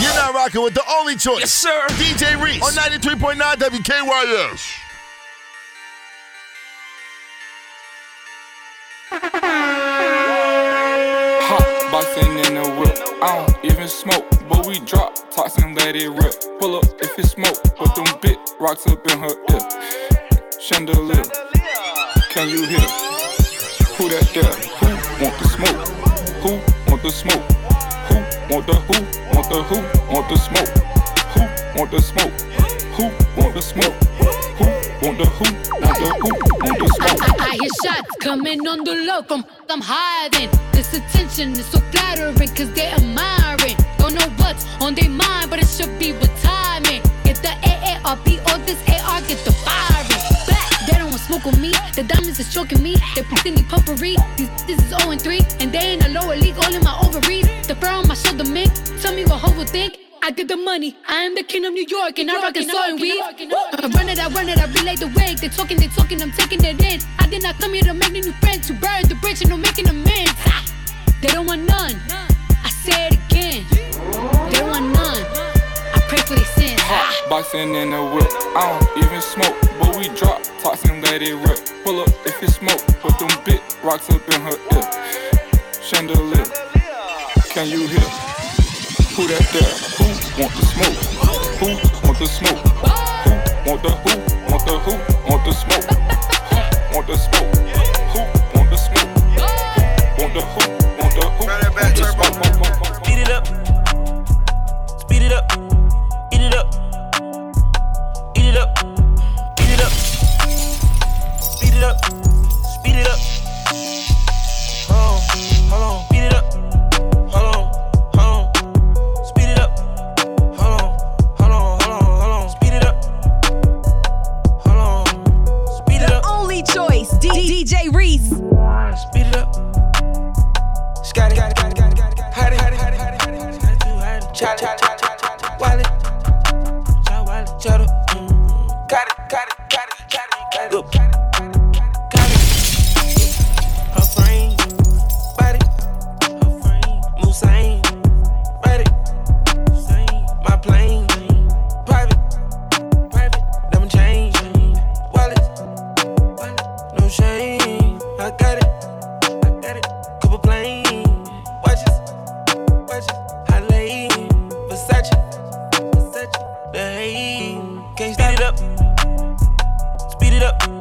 You're not rocking with the only choice. Yes, sir. DJ Reese on 93.9 WKYS. Hot boxing in the whip. I don't even smoke, but we drop tops and let it rip. Pull up if it smoke, put them big rocks up in her ear. Chandelier, can you hear? Who that there? Who want the smoke? Who want the smoke? Want the who? Want the who? Want the smoke? Who want the smoke? Who want the smoke? Who want the who? Want the who? Want the smoke? I, I hear shots coming on the low from I'm hiding. This attention is so flattering cause they're admiring. Don't know what's on their mind, but it should be timing. Get the AARP or this AR, get the firing. Smoke with me. The diamonds is choking me. They putting me puffery. This is 0 and 3. And they in a lower league, all in my ovaries. The fur on my shoulder, mink. Tell me what hoe will think. I get the money. I am the king of New York, and I rock and soul and weed. I run it, I run it, I relay the wake. They talking, they talking, I'm taking it in. I did not come here to make new friends, to burn the bridge and I'm making amends. They don't want none. I say it again. They don't want none. I pray for their sins. Ah. Boxing in the whip. I don't even smoke, but we drop tops and let it rip. Pull up if it smoke, put them big rocks up in her ear. Chandelier, can you hear? Who that there? Who want the smoke? Who want the smoke? Who want the who? Want the who? Want the smoke? Who want the smoke? Who want the smoke? Who want the who? Want the who? Want the smoke? Speed it up. Speed it up. Eat it up. Up. Can't speed it up, speed it up,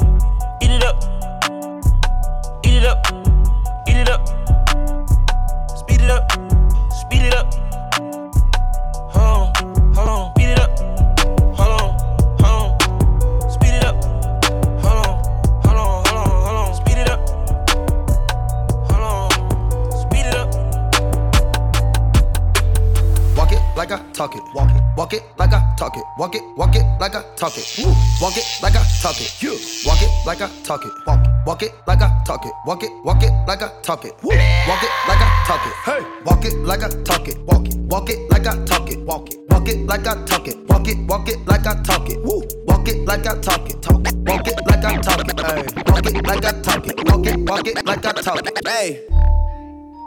talk it. Woo. Walk it like I talk it. You. Walk it like I talk it. Walk it. Walk it like I talk it. Walk it. Walk it like I talk it. Woo. Walk it like I talk it. Hey. Walk it like I talk it. Walk it. Walk it like I talk it. Walk it. Walk it like I talk it. Walk it. Walk it like I talk it. Woo. Walk it like I talk it. Talk it. Walk it like I talk it. Hey. Walk it like I talk it. Walk it. Walk it like I talk it. Hey,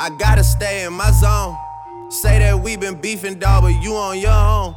I gotta stay in my zone. Say that we been beefing, dog, but you on your own.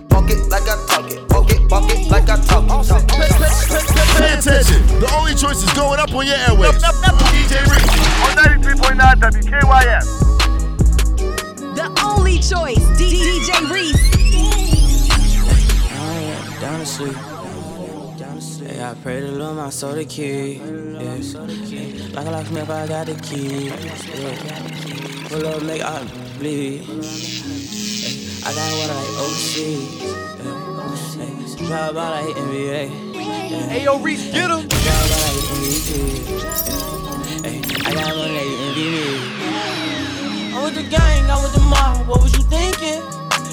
Walk it like I talk it. Walk it. Walk it like I talk it. Talk Pay, it. pay, pay, pay attention. The only choice is going up on your airwaves. up up DJ Reese on 93.9 WKYS. The only choice, D- DJ Reese. Down to sleep. Down to Yeah, I pray to Lord my soul to keep. Yeah. Like a locksmith, I got the key. Yeah. Pull up, make I bleed. I got water like overseas. Yeah. Drive by like NBA. Yeah. Hey, yo, Reese, get him. Drive by like MVP. Hey, I got money like MVP. I was the gang, I was the mob. What was you thinking?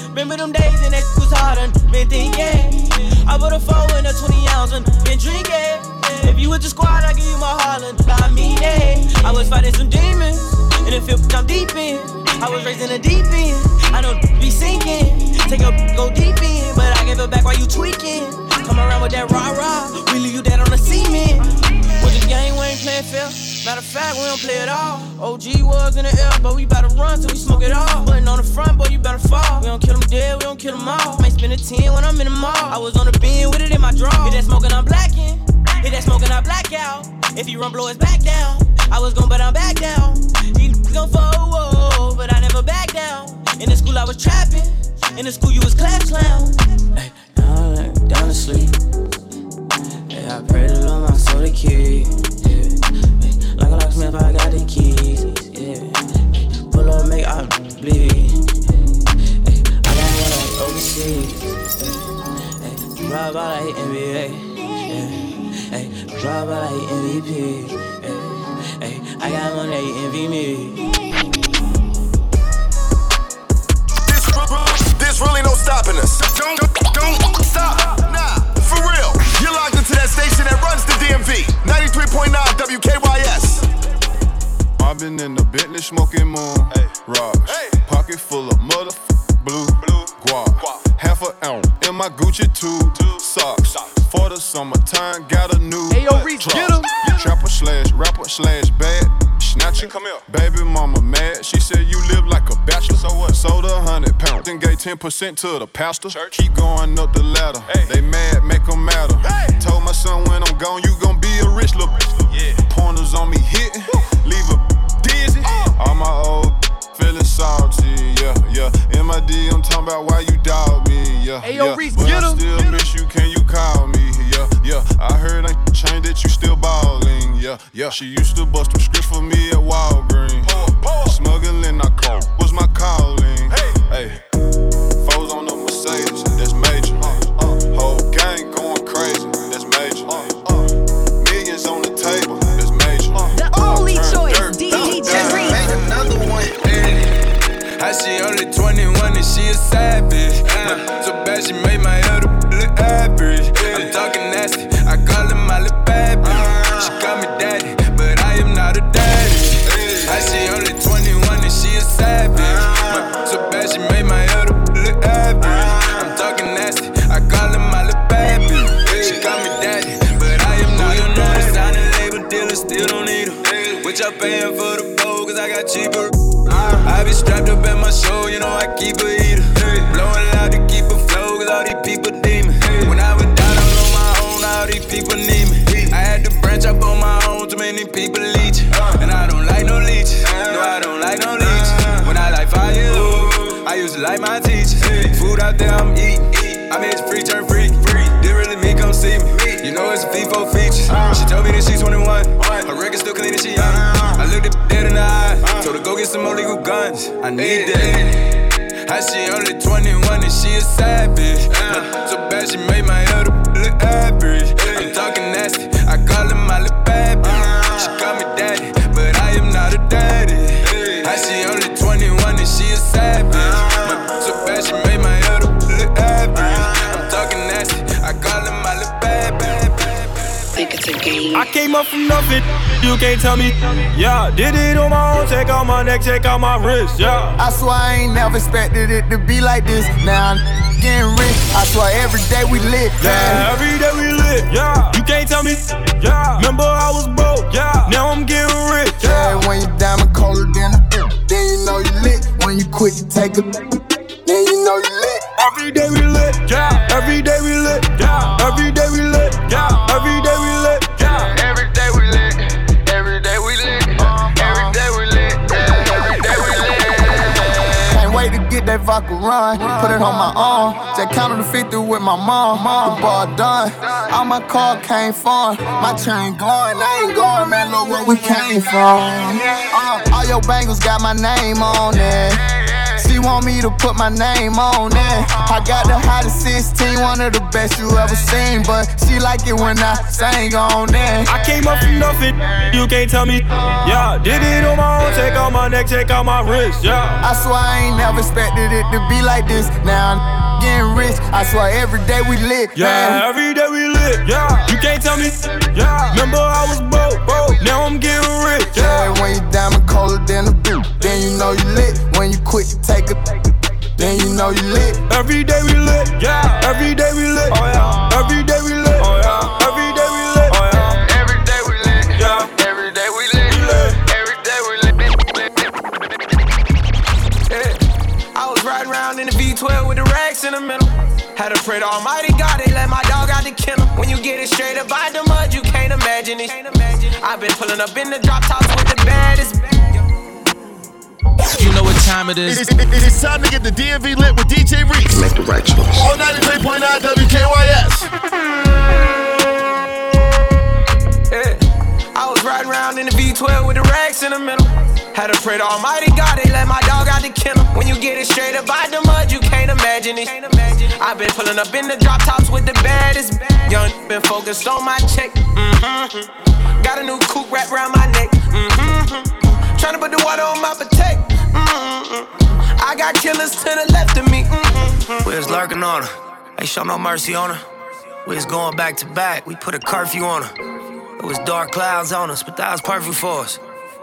Remember them days and that was hard and been thinking. I put a four in a 20 ounce and been drinking. If you with the squad, I give you my Harlan. I mean it. I was fighting some demons in the field, I'm deep in. I was raised in the deep end. I don't be sinking. Take a go deep in, but I give it back while you tweaking. Come around with that rah rah, we leave you dead on the cement. With the game, we ain't playing fair. Matter of fact, we don't play at all. OG was in the air, but we better run till we smoke it all. Putting on the front, boy, you better fall. We don't kill them dead, we don't kill them all. Might spend a 10 when I'm in the mall. I was on the beam with it in my draw. Hit that smoking, I'm blacking. Hit that smoking, I black out. If you run, blow his back down. I was gon' but I'm back down. He gon' fall, but I never back down. In the school, I was trapping. In the school, you was clap clown. Hey, down, down to sleep. Yeah, I pray to Lord my soul to keep. Yeah. Like a locksmith, I got the keys. Yeah. Pull up, make I bleed. I got one overseas. Ay, drive by like NBA. Yeah. Ay, drive by like MVP. Yeah. Ay, I got money, they envy me. This, this really no stopping us. Don't, don't, don't stop. Nah, for real. You're locked into that station that runs the DMV. 93.9 WKYS. Mobbing in the Bentley smoking moon. Hey. Rocks. Hey. Pocket full of mother blue. blue. Guap. Guap. Half an ounce in my Gucci tube. Socks. For the summertime, got a new Hey, yo, Reese, get him. Trapper slash rapper slash bad. Snatcher. come here. Baby mama mad. She said you live like a bachelor. So what? Sold a hundred pounds. Then gave 10% to the pastor. Church. Keep going up the ladder. Hey. They mad, make 'em matter. Hey. Told my son when I'm gone, you gon' be a rich little Yeah. Pointers on me hitting, leave a dizzy. Uh. All my old feeling salty, yeah, yeah. MID, I'm talking about why you doubt me, yeah. Hey, yo, yeah. Reese, but get I him, still get him. miss you, can you yeah. She used to bust them scripts for me Food out there, I'm eating. I made free turn free. free. Did really me come see me. You know it's a FIFO feature. Uh. She told me that she's 21. Her record still clean and she young. Uh. I looked at dead in the eye. Uh. Told her go get some more legal guns. I need that. How she only 21 and she a savage. So bad she made my elder I came up from nothing, you can't tell me. Yeah, did it on my own, check out my neck, check out my wrist, yeah. I swear I ain't never expected it to be like this. Now I'm getting rich. I swear every day we lit. Yeah, man. every day we lit, yeah. You can't tell me, yeah. Remember I was broke, yeah. Now I'm getting rich, Yeah, when you diamond colder than a then you know you lit. When you quit, you take a then you know you lit. Every day we lit, yeah. Every day if I could run. Put it on my arm. Just the 50 with my mom. The ball done. All my car came from. My chain going, I ain't going, man. Look where we came from. Uh, all your bangles got my name on it. She want me to put my name on it. I got the hottest 16, one of the best you ever seen. But she like it when I sing on it. I came up from nothing, you can't tell me. Yeah, did it on my own, check out my neck, check out my wrist. Yeah. I swear I ain't never expected it to be like this. Now I'm getting rich. I swear every day we lit. Yeah, man. every day we lit. Yeah, you can't tell me. Yeah, remember I was. Now I'm getting rich. Yeah, when you diamond colder than a boot, then you know you lit. When you quit, you take a. Then you know you lit. Every day we lit. Yeah, every day we lit. Oh yeah, every day we lit. Oh yeah, every day we lit. Oh yeah, Every day we lit. yeah. Every day we lit. We lit. Every day we lit. Yeah. I was riding around in the V12 with the racks in the middle. Had to pray to Almighty God, they let my dog out the kennel. When you get it straight up out the mud, you can't imagine it. I've been pulling up in the drop tops with the baddest. You know what time it is. It's, it- it's time to get the DMV lit with DJ Reese. Make the right choice. On 93.9 WKYS. Yeah. I was riding around in the V12 with the racks in the middle. Had to pray to Almighty God, they let my dog out the kennel. When you get it straight up out the mud, you can't imagine it. I've been pulling up in the drop tops with the baddest. Young been focused on my check. Mm-hmm. Got a new coupe wrapped around my neck. Mm-hmm. Tryna put the water on my protect. Mm-hmm. I got killers to the left of me. Mm-hmm. We was lurking on her. Ain't show no mercy on her. We was going back to back. We put a curfew on her. It was dark clouds on us, but that was perfect for us.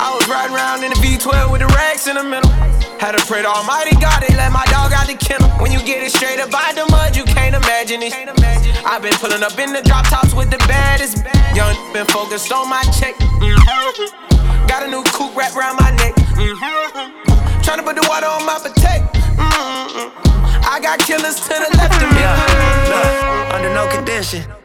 I was riding around in the V12 with the racks in the middle. Had to pray to Almighty God, they let my dog out the kennel. When you get it straight up out the mud, you can't imagine it. I've been pulling up in the drop tops with the baddest. Young been focused on my check. Mm-hmm. Got a new coupe wrapped around my neck. Mm-hmm. Tryna put the water on my protect. Mm-hmm. I got killers to the left of me. Yeah, look, under no condition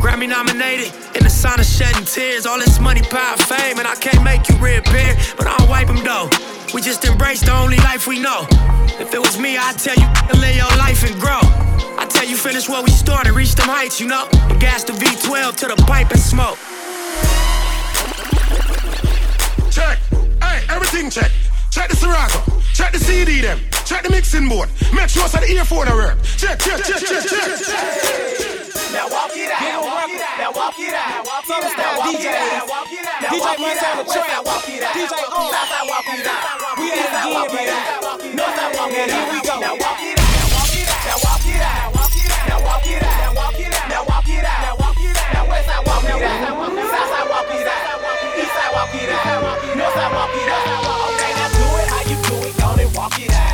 Grammy nominated, in the sauna shedding tears. All this money, power, fame, and I can't make you reappear. But I don't wipe them though. We just embrace the only life we know. If it was me, I'd tell you to live your life and grow. I tell you finish where we started, reach them heights, you know. And gas the V12 to the pipe and smoke. Check. Hey, everything check. Check the Serato. Check the CD them. Check the mixing board. Make sure that the earphone work. Check, check, check, check, check. Walk it out. Now walk it out. Now walk it out. Walk it out. Now walk it out. Walk it out. DJ Walk it Montana out. Trap. Now walk it out. DJ O. Southside walk it out. We at it again, Walk it baby. out. Northside walk it Now here out. we go. Now walk it out. Now walk it out. Now walk it out. Now walk it out. Now walk it out. Now walk it out. Now walk it out. Now westside walk it out. Southside walk it out. Eastside walk it out. Northside walk it out. Okay, now do it how you do it. Go and walk it out.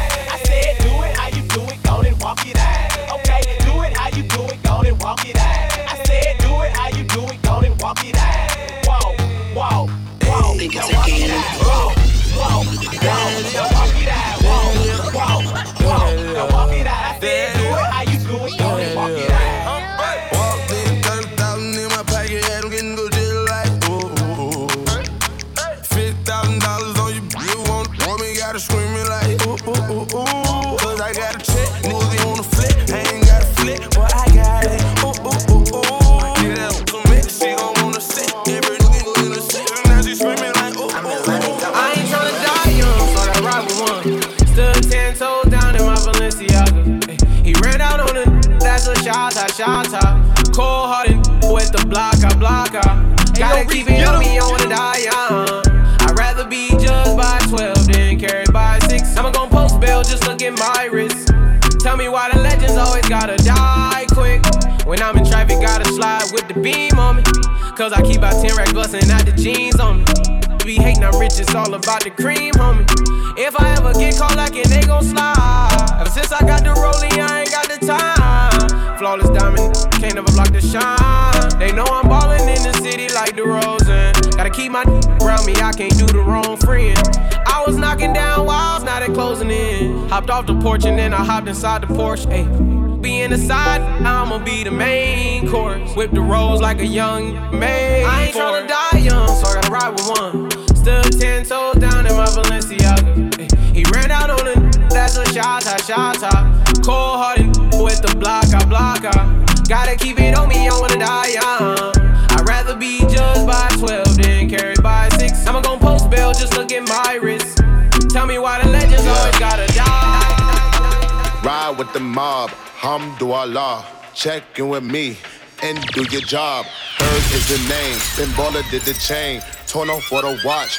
Gotta die quick. When I'm in traffic, gotta slide with the beam on me. Cause I keep out 10 racks bustin' out the jeans on me. Be hating, I'm rich, it's all about the cream, homie. If I ever get caught like it, they gon' slide. Ever since I got the rolling, I ain't got the time. Flawless diamond, can't never block the shine. They know I'm ballin' in the city like the Rosen. Gotta keep my around me, I can't do the wrong friend. I was knocking down walls, now they closing in. Hopped off the porch and then I hopped inside the Porsche. Ayy, be in the side, I'ma be the main course. Whip the rolls like a young maid. I ain't tryna die young, so I gotta ride with one. Still ten toes down in my Balenciaga. He ran out on it, that's a shot, shot, shot, shot. Cold hearted with the block, I block, I. Gotta keep it on me, I wanna die young. I'd rather be judged by 12 than carried by 6. I'ma gon' post bail, just look at my wrist. Tell me why the legends always gotta die. Ride with the mob, hamdulillah. Check in with me and do your job. Herb is the name, then baller did the chain. Torn off for the watch,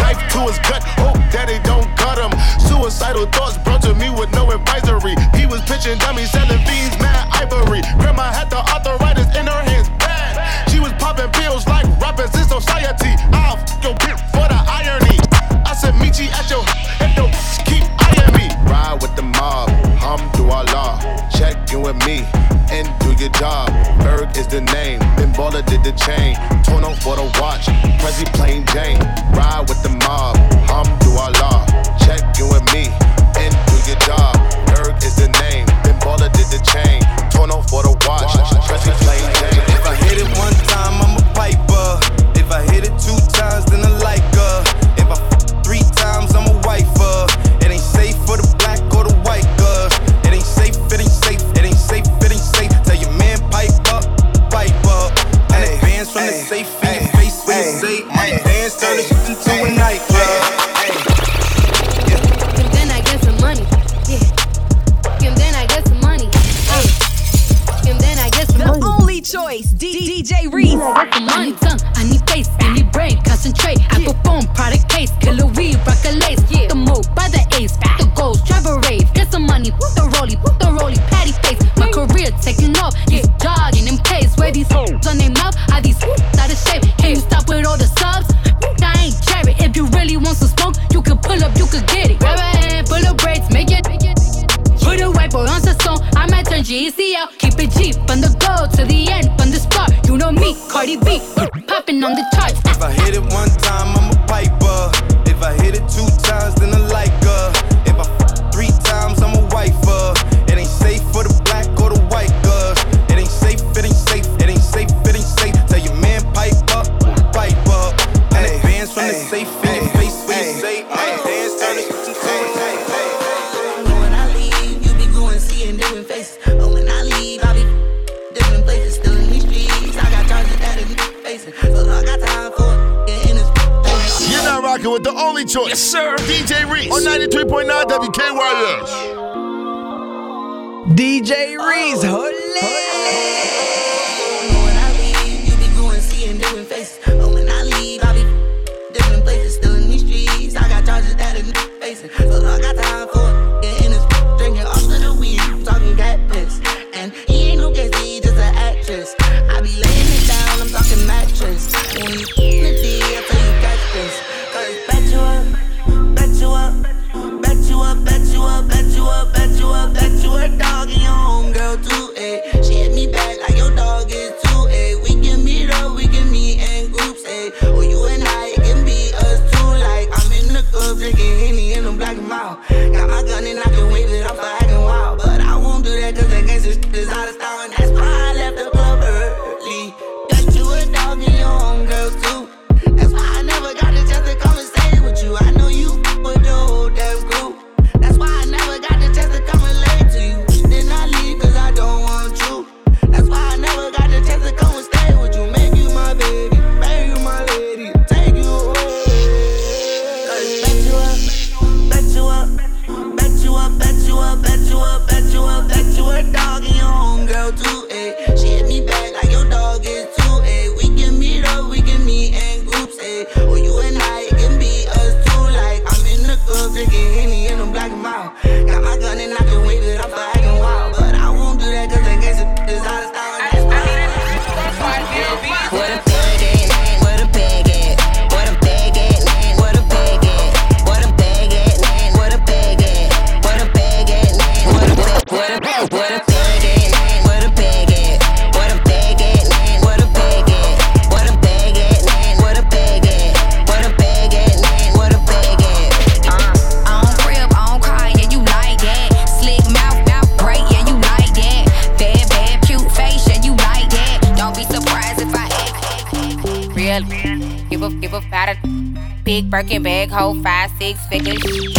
Knife to his gut, hope daddy don't cut him. Suicidal thoughts brought to me with no advisory. He was pitching dummies, selling fiends, mad ivory. Grandma had the arthritis in her hands, DJ Reese. I need tongue, I need face, I need brain, concentrate. I perform product case, killer weed, rock a lace. On the charts. Rocking with the only choice. Yes, sir. DJ Reese on 93.9 WKYS. DJ Reese, oh. When I leave, you be going seeing different faces. But when I leave, I be different places, still in these streets. I got charges that a nigga facing, so I got time for What a hold five,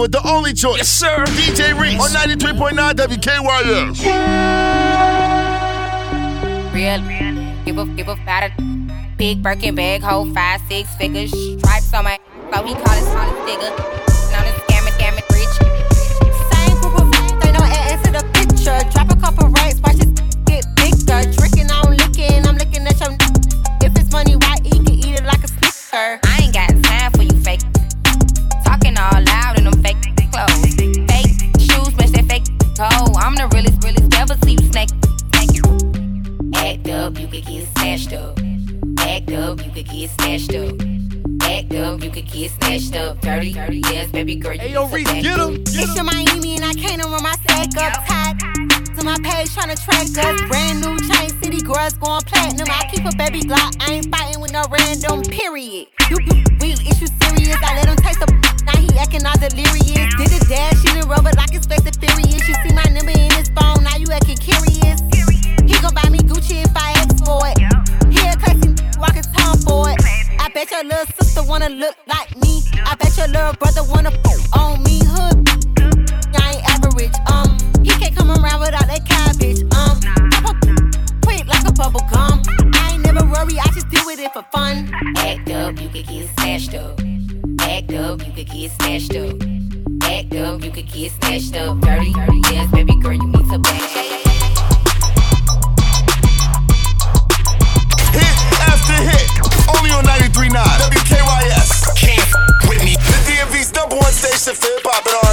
with the only choice. Yes, sir. DJ Reese on 93.9 WKYS. Real, give a give a about it. Big Birkin bag, hold five, six figures. Stripes on my, so he call it solid digger. Known To my page tryna track us. Brand new chain city girls going platinum. I keep a baby Glock. I ain't fighting with no random period. You, real issue serious. I let him taste the now he acting all delirious. Did the dash, she didn't rub it like it's fast and furious. You see my number in his phone, now you acting curious. He gon' buy me Gucci if I ask for it. He a classy walking tom for it. I bet your little sister wanna look like me. I bet your little brother wanna on me. Hood, I ain't average. Um, he can't come around without that cabbage. Um, quick like a bubble gum. I ain't never worry, I just do with it for fun. Act up, you could get snatched up. Act up, you could get snatched up. Act up, you could get snatched up. Dirty, dirty, yes, baby girl, you need to back. Hit after hit, only on 93.9 WKYS. Can't with me. The DMV's number one station for hip hop and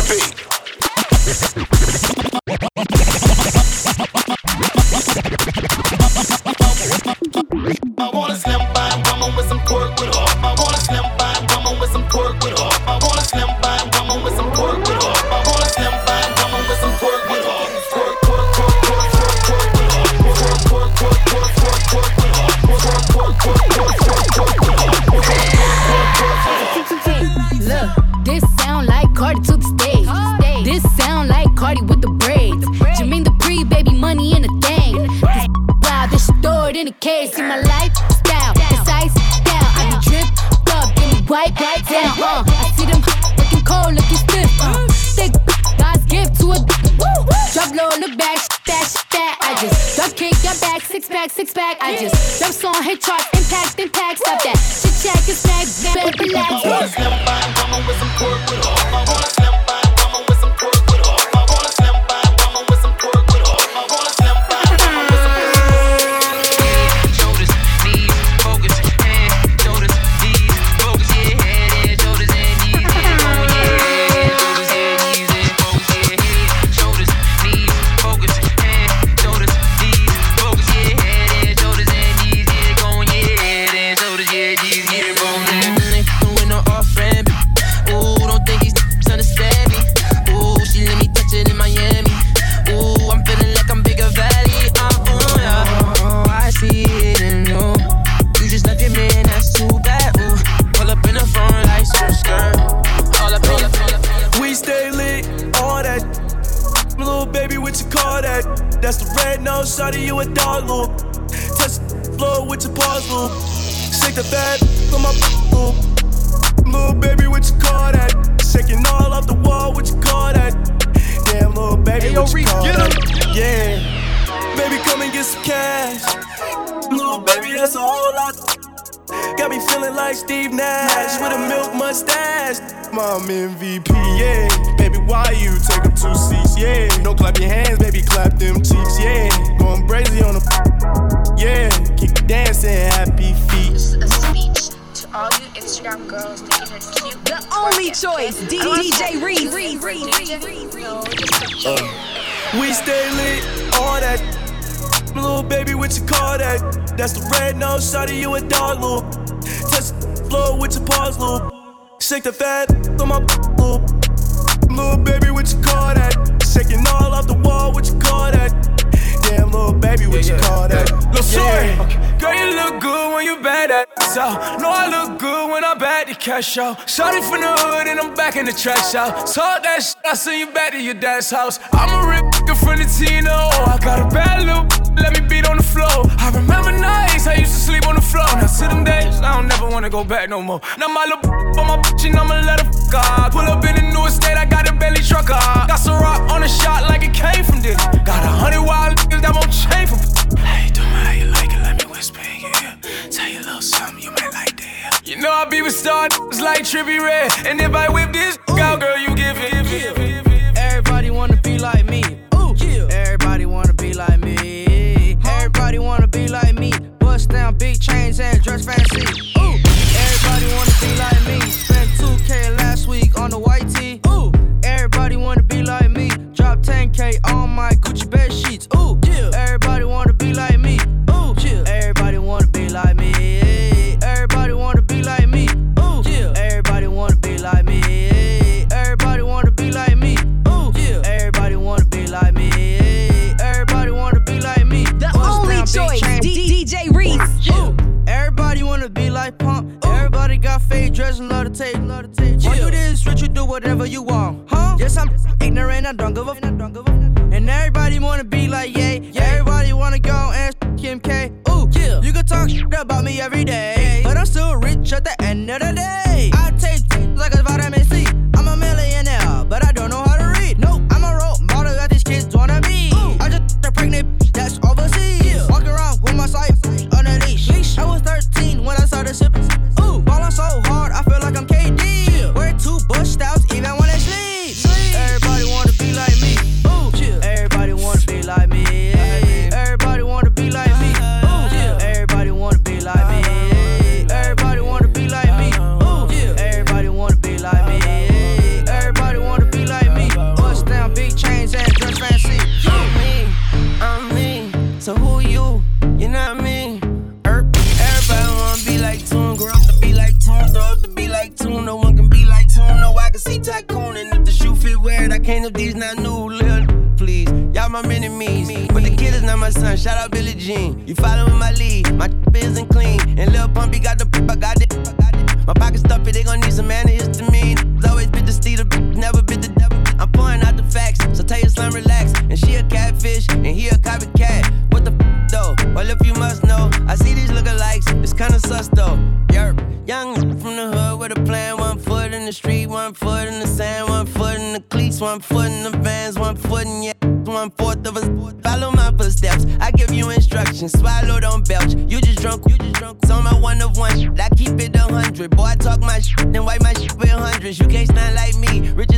Chit chat, get snack, better with your paws loop. Shake the fat on my loop. Little baby, what you call that? Shaking all off the wall, what you call that? Damn, little baby, what you call that? Yeah. Baby, come and get some cash. Little baby, that's a whole lot. Got me feeling like Steve Nash with a milk mustache. Mom MVP, yeah. Baby, why you taking two seats? Yeah. Don't clap your hands, baby, clap them cheeks, yeah. Going crazy on the, yeah. Keep dancing, happy feet. a speech to all you Instagram girls thinking you're cute. The only choice, D- DJ Reese. We stay lit, all that. Little baby, what you call that? That's the red nose, shawty, you a dog loop. Touch the floor with your paws loop. Shake the fat on my loop. Little baby, what you call that? Shaking all off the wall, what you call that? Damn, little baby, what you call that? Little shorty, Yeah. girl, you look good when you bad at so. Know I look good when I'm bad the cash out. Shorty from the hood and I'm back in the trash out. Talk that shit, I send you back to your dad's house. I'm a rip nigga from the Tino. I got a bad little let me beat on the floor. I remember nights I used to sleep on the floor. Now to them days, I don't never wanna go back no more. Now my little on my bitch and I'ma let her fuck off. Pull up in the new estate, I got a belly truck off. Got some rock on the shot like it came from this. Got a hundred wild niggas that won't change from. Hey, do me how you like it, let me whisper in your ear. Tell you a little something you might like to hear. You know I be with star niggas like Trippie Redd. And if I whip this out, girl, you. Give it. Everybody wanna be like me. Be like me. Everybody wanna be like me. Bust down big chains and dress fancy. Must know, I see these lookalikes, it's kinda sus though. Yerp, young from the hood with a plan, one foot in the street, one foot in the sand, one foot in the cleats, one foot in the vans, one foot in yeah, one fourth of us. Follow my footsteps, I give you instructions, swallow, don't belch. You just drunk, you just drunk. It's on my one of one. I keep it a hundred. Boy, I talk my shit, then wipe my shit with hundreds. You can't stand like me, rich